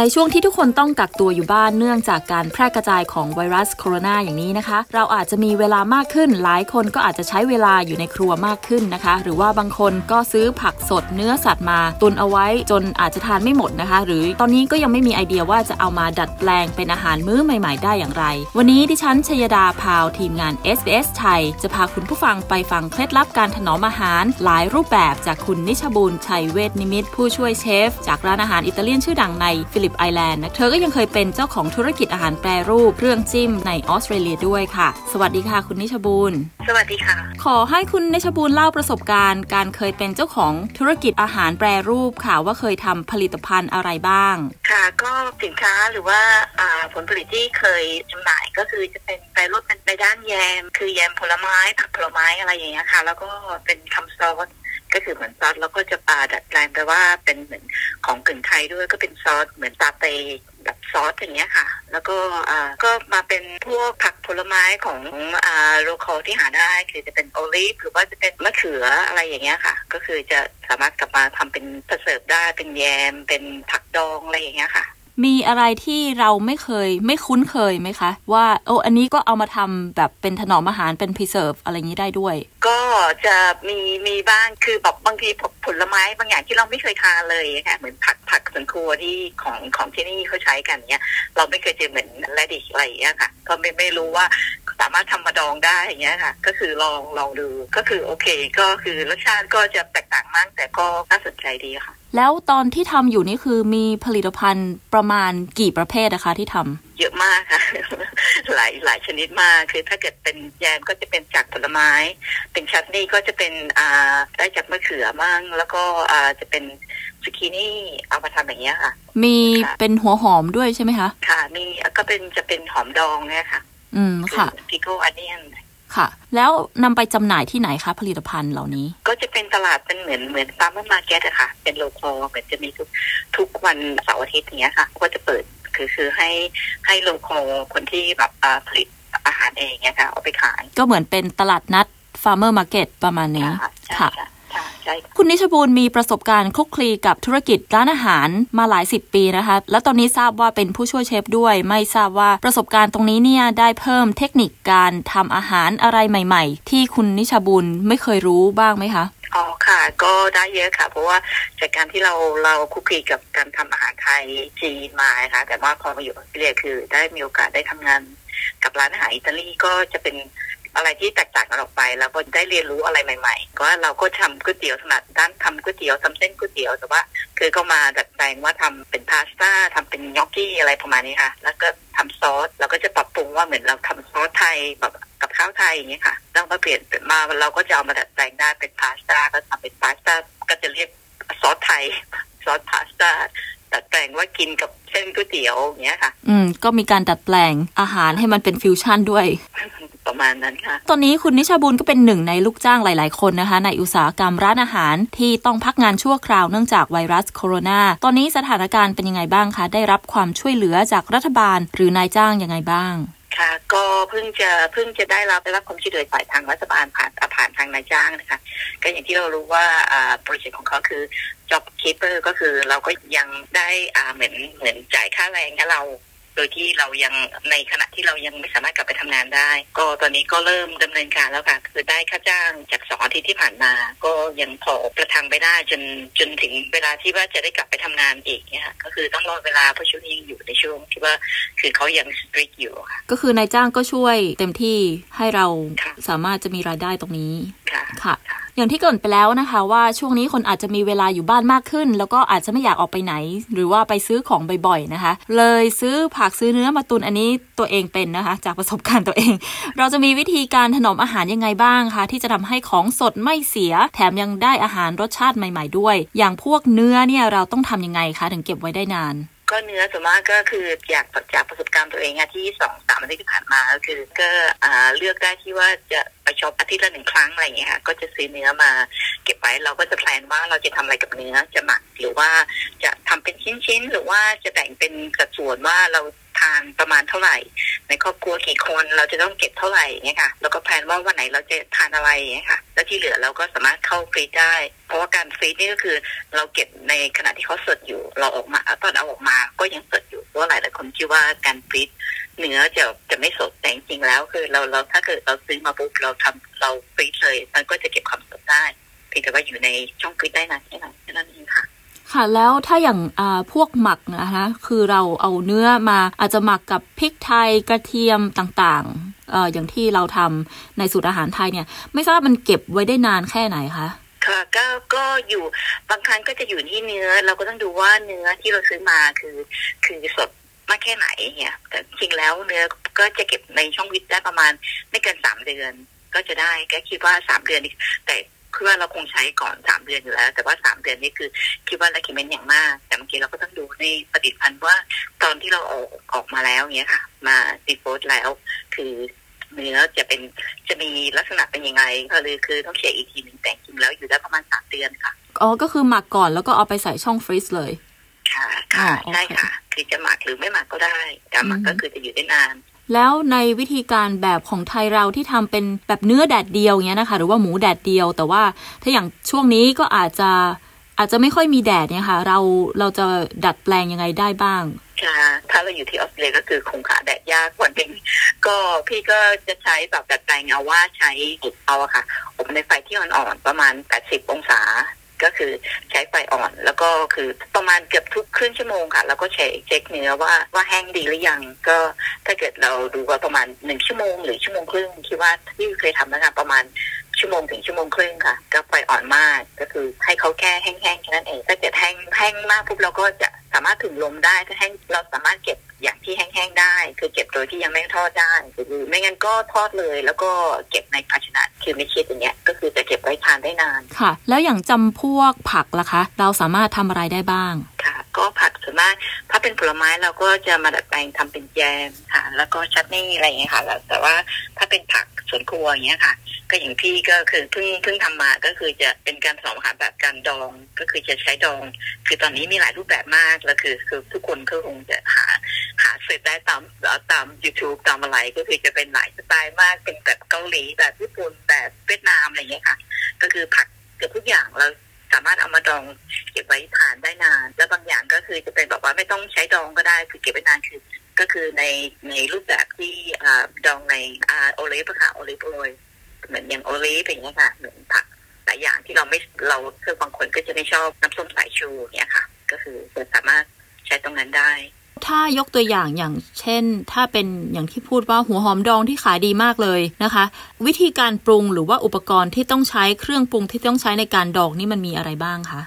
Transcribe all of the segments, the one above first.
ในช่วงที่ทุกคนต้องกักตัวอยู่บ้านเนื่องจากการแพร่กระจายของไวรัสโคโรนาอย่างนี้นะคะ เราอาจจะมีเวลามากขึ้น หลายคนก็อาจจะใช้เวลาอยู่ในครัวมากขึ้นนะคะ หรือว่าบางคนก็ซื้อผักสดเนื้อสัตว์มาตุนเอาไว้จนอาจจะทานไม่หมดนะคะ หรือตอนนี้ก็ยังไม่มีไอเดียว่าจะเอามาดัดแปลงเป็นอาหารมื้อใหม่ ๆ ได้อย่างไร วันนี้ดิฉันชยดาพาวทีมงาน SBS ไทยจะพาคุณผู้ฟังไปฟังเคล็ดลับการถนอมอาหาร หลายรูปแบบจากคุณนิชบูลชัยเวทนิมิตผู้ช่วยเชฟ จากร้านอาหารอิตาเลียนชื่อดังในฟิลิปไอแลนด์เธอก็ยังเคยเป็นเจ้าของธุรกิจอาหารแปรรูปเครื่องจิ้มในออสเตรเลียด้วยค่ะ สวัสดีค่ะ คุณนิชบูลสวัสดีค่ะ ขอให้คุณนิชบูลเล่าประสบการณ์ การเคยเป็นเจ้าของธุรกิจอาหารแปรรูปค่ะว่าเคยทำผลิตภัณฑ์อะไรบ้าง ค่ะ ก็สินค้าหรือว่าผลผลิตที่เคยจำหน่ายก็คือจะเป็นแปรรูปเป็นในด้านแยม คือแยมผลไม้ผักผลไม้อะไรอย่างเงี้ยค่ะ แล้วก็เป็นทำซอส ก็คือเหมือนซอสแล้วก็จะปาดัดแปลงไปว่าเป็นเหมือนของกึ่งไทยด้วยก็เป็นซอสเหมือนสะเต๊ะแบบซอสอย่างเงี้ยค่ะ แล้วก็อ่าก็มาเป็นพวกผักผลไม้ของอ่า local ที่หาได้คือจะเป็น olive หรือว่าจะเป็นมะเขืออะไรอย่างเงี้ยค่ะ ก็คือจะสามารถกลับมาทำเป็น preserve ได้เป็นแยม เป็นผักดองอะไรอย่างเงี้ยค่ะ มีอะไรที่เราไม่เคยไม่คุ้นเคยไหมคะ ว่าโอ้อันนี้ก็เอามาทำแบบเป็นถนอมอาหารเป็น preserve อะไรอย่างนี้ได้ด้วย ก็จะมีมีบ้างคือแบบบางที ผลไม้บางอย่างที่เราไม่เคยทานเลยค่ะเหมือนผักผักสวนครัวที่ของของที่นี่เขาใช้กันเนี้ย เราไม่เคยเจอเหมือนแรดิชอะไรอย่างเงี้ยค่ะก็ไม่ไม่รู้ว่าสามารถทำมาดองได้อย่างเงี้ยค่ะ ก็คือลองลองดูก็คือโอเค ก็คือรสชาติก็จะแตกต่างมาก แต่ก็น่าสนใจดีค่ะ แล้วตอนที่ทำอยู่นี่คือมีผลิตภัณฑ์ประมาณกี่ประเภทนะคะที่ทำเยอะมากค่ะ หลายหลายชนิดมาก คือถ้าเกิดเป็นแยมก็จะเป็นจากผลไม้ เป็นชัตนี่ก็จะเป็นอ่าได้จากมะเขือมั่ง แล้วก็อ่าจะเป็นซูกินี่เอามาทำอย่างเงี้ยค่ะ มีเป็นหัวหอมด้วยใช่ไหมคะ ค่ะ มีก็เป็นจะเป็นหอมดองเนี่ยค่ะ อืมค่ะ pickled onionค่ะ แล้วนำไปจำหน่ายที่ไหนคะผลิตภัณฑ์เหล่านี้ ก็จะเป็นตลาดเป็นเหมือนเหมือน farm market อะค่ะ เป็น local เหมือนจะมีทุกทุกวันเสาร์อาทิตย์อย่างเงี้ยค่ะ ก็จะเปิด คือคือให้ให้ local คนที่แบบผลิตอาหารเองเงี้ยค่ะเอาไปขาย ก็เหมือนเป็นตลาดนัด farmer market ประมาณนี้ค่ะคุณนิชบูลมีประสบการณ์คลุกคลีกับธุรกิจร้านอาหารมาหลายสิบปีนะคะ แล้วตอนนี้ทราบว่าเป็นผู้ช่วยเชฟด้วย ไม่ทราบว่าประสบการณ์ตรงนี้เนี่ยได้เพิ่มเทคนิคการทำอาหารอะไรใหม่ ๆ ที่คุณนิชบูลไม่เคยรู้บ้างไหมคะ อ๋อค่ะก็ได้เยอะค่ะ เพราะว่าจากการที่เราเราคุกคีกับการทำอาหารไทยจีนมาค่ะ แต่ว่าพอมาอยู่ออสเตรเลียคือได้มีโอกาสได้ทำงานกับร้านอาหารอิตาลีก็จะเป็นอะไรที่แตกต่างกันออกไป แล้วก็ได้เรียนรู้อะไรใหม่ๆก็เราก็ทำก๋วยเตี๋ยวถนัดด้านทำก๋วยเตี๋ยวทำเส้นก๋วยเตี๋ยวแต่ว่า คือก็มาดัดแปลงว่าทำเป็นพาสต้าทำเป็นยอกกี้อะไรประมาณนี้ค่ะ แล้วก็ทำซอสเราก็จะปรับปรุงว่าเหมือนเราทำซอสไทยแบบ ข้าวไทยอย่างนี้ค่ะต้องมาเปลี่ยนมาเราก็จะเอามาดัดแปลงได้เป็นพาสต้าก็ทำเป็นพาสต้าก็จะเรียกซอสไทยซอสพาสต้าดัดแปลงว่ากินกับเส้นก๋วยเตี๋ยวอย่างเงี้ยค่ะ อืม ก็มีการดัดแปลงอาหารให้มันเป็นฟิวชั่นด้วย ประมาณนั้นค่ะ ตอนนี้คุณนิชบูลก็เป็นหนึ่งในลูกจ้างหลาย ๆ คนนะคะ ในอุตสาหกรรมร้านอาหารที่ต้องพักงานชั่วคราวเนื่องจากไวรัสโคโรนา ตอนนี้สถานการณ์เป็นยังไงบ้างคะ ได้รับความช่วยเหลือจากรัฐบาล หรือนายจ้างยังไงบ้าง ค่ะก็เพิ่งจะเพิ่งจะได้รับได้รับความช่วยเหลือฝ่ายทางรัฐบาลผ่านผ่านทางนายจ้างนะคะ ก็อย่างที่เรารู้ว่าโปรเจกต์ของเขาคือ job keeper ก็คือเราก็ยังได้เหมือนเหมือนจ่ายค่าแรงให้เรา โดยที่เรายังในขณะที่เรายังไม่สามารถกลับไปทำงานได้ ก็ตอนนี้ก็เริ่มดำเนินการแล้วค่ะ คือได้ค่าจ้างจากสองอาทิตย์ที่ผ่านมา ก็ยังพอประทังไปได้จนจนถึงเวลาที่ว่าจะได้กลับไปทำงานอีกเนี่ยค่ะก็คือต้องรอเวลาเพราะช่วงนี้ยังอยู่ในช่วงที่ว่าคือเขายังสตรีทอยู่ค่ะก็คือนายจ้างก็ช่วยเต็มที่ให้เราสามารถจะมีรายได้ตรงนี้ค่ะค่ะ อย่างที่เกิดไปแล้วนะคะว่าช่วงนี้คนอาจจะมีเวลาอยู่บ้านมากขึ้น แล้วก็อาจจะไม่อยากออกไปไหน หรือว่าไปซื้อของบ่อยๆนะคะ เลยซื้อผักซื้อเนื้อมาตุนอันนี้ตัวเองเป็นนะคะ จากประสบการณ์ตัวเอง เราจะมีวิธีการถนอมอาหารยังไงบ้างคะที่จะทำให้ของสดไม่เสีย แถมยังได้อาหารรสชาติใหม่ ๆ ด้วย อย่างพวกเนื้อเนี่ยเราต้องทํำยังไงคะถึงเก็บไว้ได้นาน ก็เนื้อส่วนมากก็คืออยากจากประสบการณ์ตัวเองอะที่สองสามอาทิตย์ที่ผ่านมาก็คือ ก็อ่าเลือกได้ที่ว่าจะไป shop อาทิตย์ละหนึ่งครั้งอะไรอย่างเงี้ยค่ะก็จะซื้อเนื้อมาเก็บไว้เราก็จะ plan ว่าเราจะทำอะไรกับเนื้อจะหมักหรือว่าจะทำเป็นชิ้นๆหรือว่าจะแบ่งเป็นสัดส่วนว่าเรา ทานประมาณเท่าไหร่ ในครอบครัวกี่คนเราจะต้องเก็บเท่าไหร่เงี้ยค่ะแล้วก็ plan ว่าวันไหนเราจะทานอะไรเงี้ยค่ะ แล้วที่เหลือเราก็สามารถเข้า freeze ได้ เพราะว่าการฟรีนี่ก็คือ เราเก็บในขณะที่เขาสดอยู่ เราออกมาตอนเอาออกมาก็ยังสดอยู่เพราะหลายหลายคนคิดว่าการฟรีเนื้อจะจะไม่สดแต่จริงๆแล้วคือเราเราถ้าเกิดเราซื้อมาปุ๊บเราทำเราฟรีเลย มันก็จะเก็บความสดได้เพียงแต่ว่าอยู่ในช่องฟรีได้นานแค่ไหนแค่นั้น ค่ะแล้วถ้าอย่างพวกหมักนะคะคือเราเอาเนื้อมาอาจจะหมักกับพริกไทยกระเทียมต่างๆออย่างที่เราทำในสูตรอาหารไทยเนี่ย ไม่ทราบมันเก็บไว้ได้นานแค่ไหนคะค่ะก็ก็อยู่บางครั้งก็จะอยู่ที่เนื้อ เราก็ต้องดูว่าเนื้อที่เราซื้อมาคือ คือสดมากแค่ไหนเนี่ยแต่จริงแล้วเนื้อก็จะเก็บในช่องวิตได้ประมาณไม่เกินสามเดือนก็จะได้ก็คิดว่าสามเดือนแต่ คือว่าเราคงใช้ก่อนสามเดือนอยู่แล้ว แต่ว่าสามเดือนนี่คือ คิดว่าเราคิดเป็นอย่างมาก แต่เมื่อกี้เราก็ต้องดูในปฏิพันธ์ว่าตอนที่เราออกออกมาแล้วเนี่ยค่ะ มาดีโพสแล้ว คือเนื้อจะเป็นจะมีลักษณะเป็นยังไงก็เลยคือต้องเช็คอีกทีหนึ่งแต่จริงแล้วอยู่ได้ประมาณสามเดือนค่ะอ๋อก็คือหมักก่อนแล้วก็เอาไปใส่ช่องฟรีซเลย ค่ะ ค่ะอ๋อโอเคใช่ค่ะ คือจะหมักหรือไม่หมักก็ได้แต่หมักอืมก็คือจะอยู่ได้นาน แล้วในวิธีการแบบของไทยเราที่ทำเป็นแบบเนื้อแดดเดียวเงี้ยนะคะ หรือว่าหมูแดดเดียว แต่ว่าถ้าอย่างช่วงนี้ก็อาจจะอาจจะไม่ค่อยมีแดดเนี่ยค่ะเราเราจะดัดแปลงยังไงได้บ้างค่ะถ้าเราอยู่ที่ออสเตรเลียก็คือคงขาแดดยากกว่านึงก็พี่ก็จะใช้แบบดัดแปลงเอาว่าใช้อบเอาอะค่ะอบในไฟที่อ่อนๆประมาณ 80 องศา ก็คือใช้ไฟอ่อน แล้วก็คือประมาณเกือบทุกครึ่งชั่วโมงค่ะ แล้วก็เช็คเช็คเนื้อว่าว่าแห้งดีหรือยัง ก็ถ้าเกิดเราดูว่าประมาณหนึ่งชั่วโมง หรือชั่วโมงครึ่งคิดว่าที่เคยทำนะคะประมาณชั่วโมงถึงชั่วโมงครึ่งค่ะ ก็ไฟอ่อนมากก็คือให้เขาแค่แห้งๆแค่นั้นเองถ้าเกิดแห้งแห้งมากปุ๊บเราก็จะสามารถถึงลมได้ถ้าแห้งเราสามารถเก็บ อย่างที่แห้งๆได้ คือเก็บโดยที่ยังไม่ทอดได้หรือไม่งั้นก็ทอดเลย แล้วก็เก็บในภาชนะคือไม่ชิดอย่างเงี้ยก็คือจะเก็บไว้ทานได้นานค่ะ แล้วอย่างจำพวกผักล่ะคะ เราสามารถทำอะไรได้บ้าง ส่วนมากถ้าเป็นผลไม้เราก็จะมาดัดแปลงทำเป็นแยมค่ะ แล้วก็ชัตนี่อะไรอย่างเงี้ยค่ะแต่ว่าถ้าเป็นผักสวนครัวอย่างเงี้ยค่ะ ก็อย่างพี่ก็คือเพิ่งเพิ่งทำมาก็คือจะเป็นการสอนอาหาแบบการดองก็คือจะใช้ดอง คือตอนนี้มีหลายรูปแบบมากแล้วคือคือทุกคนก็คงจะหาหา search ได้ตามตาม YouTube ตามอะไรก็คือจะเป็นหลายสไตล์มากเป็นแบบเกาหลีแบบญี่ปุ่นแบบเวียดนามอะไรอย่างเงี้ยค่ะ ก็คือผักเกือบทุกอย่างเรา สามารถเอามาดองเก็บไว้ทานได้นาน แล้วบางอย่างก็คือจะเป็นแบบว่าไม่ต้องใช้ดองก็ได้คือเก็บไว้นานคือ ก็คือในในรูปแบบที่อดองในอา olive ค่ะ olive oil เหมือนอย่าง olive อย่างเงี้ยค่ะเหมือนผักหลายอย่างที่เราไม่เราคือบางคนก็จะไม่ชอบน้ำส้มสายชูเนี่ยค่ะ ก็คือจะสามารถใช้ตรงนั้นได้ ถ้ายกตัวอย่างอย่างเช่น ถ้าเป็นอย่างที่พูดว่าหัวหอมดองที่ขายดีมากเลยนะคะ วิธีการปรุงหรือว่าอุปกรณ์ที่ต้องใช้เครื่องปรุงที่ต้องใช้ในการดองนี่มันมีอะไรบ้างคะ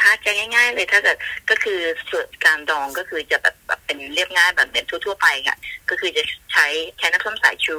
ถ้าจะง่าย ๆ เลยถ้าเกิดก็คือส่วนการดองก็คือจะแบบแบบเป็นเรียบง่ายแบบเหมือนทั่ว ๆ ไปค่ะ ก็คือจะใช้ใช้น้ำส้มสายชู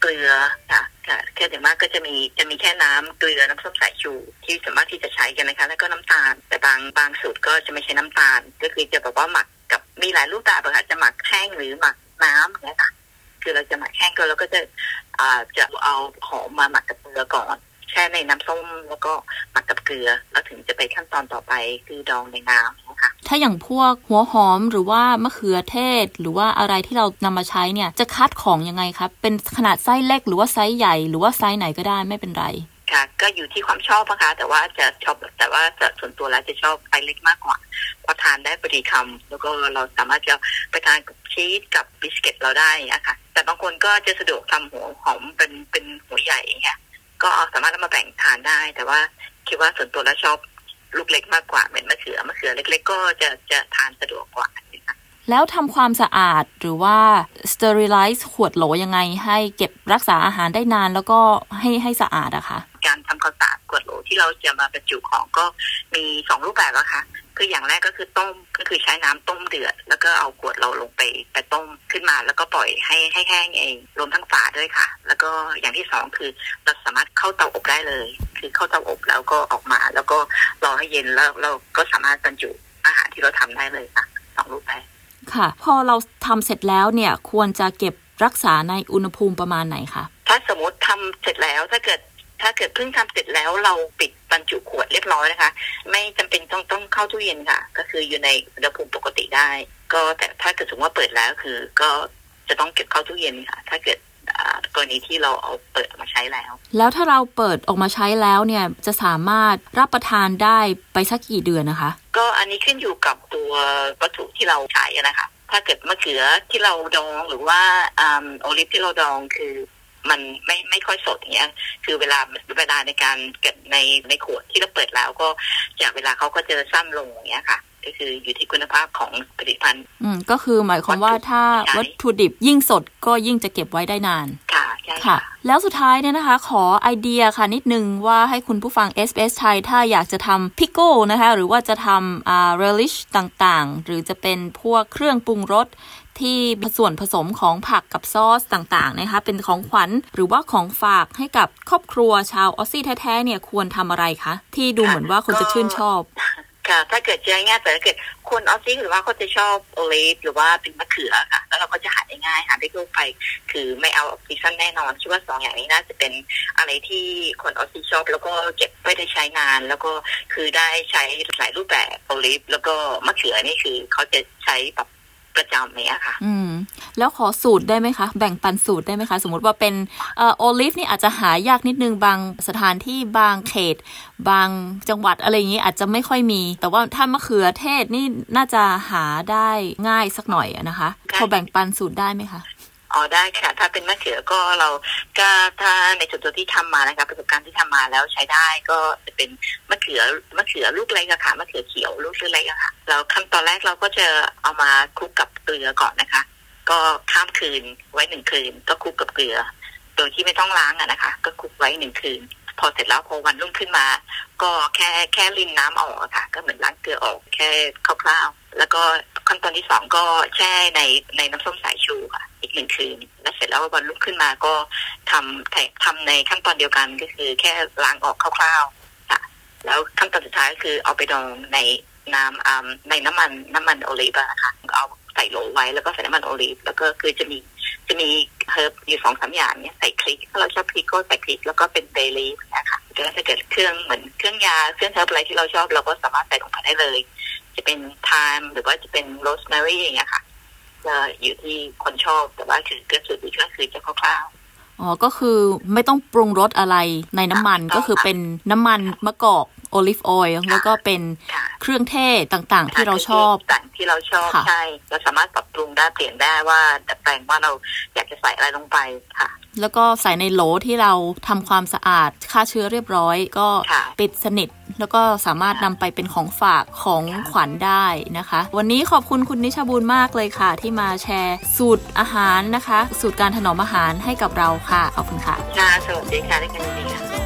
เกลือค่ะค่ะแค่ถึงมากก็จะมีจะมีแค่น้ำเกลือน้ำส้มสายชูที่สามารถที่จะใช้กันนะคะ แล้วก็น้ำตาล แต่บางบางสูตรก็จะไม่ใช้น้ำตาล ก็คือจะแบบว่าหมัก แช่ในน้ำส้มแล้วก็หมักกับเกลือ แล้วถึงจะไปขั้นตอนต่อไปคือดองในน้ำนะคะถ้าอย่างพวกหัวหอมหรือว่ามะเขือเทศ หรือว่าอะไรที่เรานำมาใช้เนี่ยจะคัดของยังไงครับ เป็นขนาดไซส์เล็กหรือว่าไซส์ใหญ่หรือว่าไซส์ไหนก็ได้ไม่เป็นไรค่ะก็อยู่ที่ความชอบนะคะแต่ว่าจะชอบแต่ว่าจะส่วนตัวแล้วจะชอบไซส์เล็กมากกว่าเพราะทานได้พอดีคำแล้วก็เราสามารถจะไปทานกับชีสกับบิสกิตเราได้นะคะแต่บางคนก็จะสะดวกทำหัวหอมเป็นเป็นหัวใหญ่อย่างเงี้ย ก็สามารถเอามาแบ่งทานได้ แต่ว่าคิดว่าส่วนตัวแล้วชอบลูกเล็กมากกว่าเหมือนมะเขือมะเขือเล็ก ๆ ก็จะจะทานสะดวกกว่านะคะแล้วทำความสะอาดหรือว่า sterilize ขวดโหลยังไง ให้เก็บรักษาอาหารได้นานแล้วก็ให้ให้สะอาดอะคะการทำความสะอาดขวดโหลที่เราจะมาบรรจุของก็มีสองรูปแบบอะค่ะ คืออย่างแรกก็คือต้มก็คือใช้น้ำต้มเดือด แล้วก็เอาขวดเราลงไปไปต้มขึ้นมา แล้วก็ปล่อยให้ให้แห้งเองรวมทั้งฝาด้วยค่ะ แล้วก็อย่างที่สองคือเราสามารถเข้าเตาอบได้เลย คือเข้าเตาอบแล้วก็ออกมา แล้วก็รอให้เย็นแล้วเราก็สามารถบรรจุอาหารที่เราทำได้เลยค่ะสององรูปแบบค่ะ พอเราทำเสร็จแล้วเนี่ยควรจะเก็บรักษาในอุณหภูมิประมาณไหนคะถ้าสมมติทำเสร็จแล้วถ้าเกิด ถ้าเกิดเพิ่งทำเสร็จแล้วเราปิดบรรจุขวดเรียบร้อยนะคะ ไม่จำเป็นต้องต้องเข้าตู้เย็นค่ะ ก็คืออยู่ในอุณหภูมิปกติได้ ก็แต่ถ้าเกิดสมมติว่าเปิดแล้วคือ ก็จะต้องเก็บเข้าตู้เย็นค่ะ ถ้าเกิดอ่ากรณีที่เราเอาเปิดออกมาใช้แล้ว แล้วถ้าเราเปิดออกมาใช้แล้วเนี่ยจะสามารถรับประทานได้ไปสักกี่เดือนนะคะ ก็อันนี้ขึ้นอยู่กับตัววัตถุที่เราใช้อะนะคะ ถ้าเกิดมะเขือที่เราดองหรือว่าอ่าโอลิฟที่เราดองคือ มันไม่ไม่ค่อยสดอย่างเงี้ย คือเวลาเวลาในการเก็บในในขวดที่เราเปิดแล้วก็จากเวลาเขาก็จะสั้นลงอย่างเงี้ยค่ะ ก็คืออยู่ที่คุณภาพของผลิตภัณฑ์ อืมก็คือหมายความว่าถ้าใช่วัตถุดิบยิ่งสดก็ยิ่งจะเก็บไว้ได้นาน ค่ะใช่ค่ะค่ะ แล้วสุดท้ายเนี่ยนะคะ ขอไอเดียค่ะนิดนึงว่าให้คุณผู้ฟัง SBS ไทยถ้าอยากจะทำพิโก้นะคะ หรือว่าจะทำอ่าเรลิชต่างๆ หรือจะเป็นพวกเครื่องปรุงรส ที่ส่วนผสมของผักกับซอสต่างๆนะคะ เป็นของขวัญหรือว่าของฝากให้กับครอบครัวชาว Aussie แท้ๆเนี่ยควรทำอะไรคะ ที่ดูเหมือนว่าคนจะชื่นชอบค่ะ ถ้าเกิดจอง่ายแต่ถ้าเกิดคน Aussie หรือว่าเขาจะชอบ olive หรือว่าเป็นมะเขือค่ะ แล้วเราก็จะหาได้ง่ายหาได้ทั่วไป คือไม่ out season แน่นอนคิดว่าสองอย่างนี้น่าจะเป็นอะไรที่คน Aussie ชอบ แล้วก็เก็บไว้ได้ใช้นาน แล้วก็คือได้ใช้หลายรูปแบบโอเลฟแล้วก็มะเขือนี่คือเขาจะใช้แบบ ประจำเนี้ยค่ะ อืม แล้วขอสูตรได้ไหมคะ แบ่งปันสูตรได้ไหมคะ สมมติว่าเป็นเอ่อโอลิฟนี่อาจจะหายากนิดนึงบางสถานที่บางเขต บางจังหวัดอะไรอย่างนี้อาจจะไม่ค่อยมี แต่ว่าถ้ามะเขือเทศนี่น่าจะหาได้ง่ายสักหน่อยอะนะคะได้พอแบ่งปันสูตรได้ไหมคะ อ๋อได้ค่ะ ถ้าเป็นมะเขือก็เราก็ถ้าในส่วนตัวที่ทำมานะคะประสบการณ์ที่ทำมาแล้วใช้ได้ก็จะเป็นมะเขือมะเขือลูกเล็กะค่ะมะเขือเขียวลูกเล็กอะค่ะแล้วขั้นตอนแรกเราก็จะเอามาคลุกกับเกลือก่อนนะคะ ก็ข้ามคืนไว้หนึ่งคืน ก็คลุกกับเกลือ โดยที่ไม่ต้องล้างอะนะคะ ก็คลุกไว้หนึ่งคืน พอเสร็จแล้วพอวันรุ่งขึ้นมา ก็แค่แค่รินน้ำออกค่ะ ก็เหมือนล้างเกลือออกแค่คร่าวๆแล้วก็ขั้นตอนที่สองก็แช่ในในน้ำส้มสายชูค่ะ หนึ่งคืนแล้วเสร็จแล้ววันรุ่งขึ้นมาก็ทำทำในขั้นตอนเดียวกันก็คือแค่ล้างออกคร่าวๆค่ะ แล้วขั้นตอนสุดท้ายก็คือเอาไปดองในน้ำในน้ำมันน้ำมัน olive นะคะเอาใส่โหลไว้แล้วก็ใส่น้ำมัน olive แล้วก็คือจะมีจะมี herb อยู่สองสามอย่างเนี่ยใส่พริกถ้าเราชอบพริกก็ใส่พริกแล้วก็เป็น bay leaf นะคะแล้วถ้าเกิดเครื่องเหมือนเครื่องยาเครื่อง herb อะไรที่เราชอบเราก็สามารถใส่ลงไปได้เลย จะเป็นไทม์หรือว่าจะเป็นโรสแมรี่อย่างเงี้ยค่ะ จะอยู่ที่คนชอบแต่ว่าคือก็คือก็คือจะคร่าวๆอ๋อก็คือไม่ต้องปรุงรสอะไรในน้ำมันค่ะก็คือเป็นน้ำมันมะกอก olive oil แล้วก็เป็นค่ะเครื่องเทศต่างๆ ที่เราชอบต่างที่เราชอบค่ะใช่เราสามารถปรับปรุงได้เปลี่ยนได้ว่าดัดแปลงว่าเราอยากจะใส่อะไรลงไปค่ะ แล้วก็ใส่ในโหลที่เราทำความสะอาดฆ่าเชื้อเรียบร้อย ก็ค่ะปิดสนิท แล้วก็สามารถนำไปเป็นของฝากของขวัญได้นะคะ วันนี้ขอบคุณคุณนิชาบูลมากเลยค่ะ ที่มาแชร์สูตรอาหารนะคะ สูตรการถนอมอาหารให้กับเราค่ะขอบคุณค่ะ ค่ะ สวัสดีค่ะได้กันดีค่ะ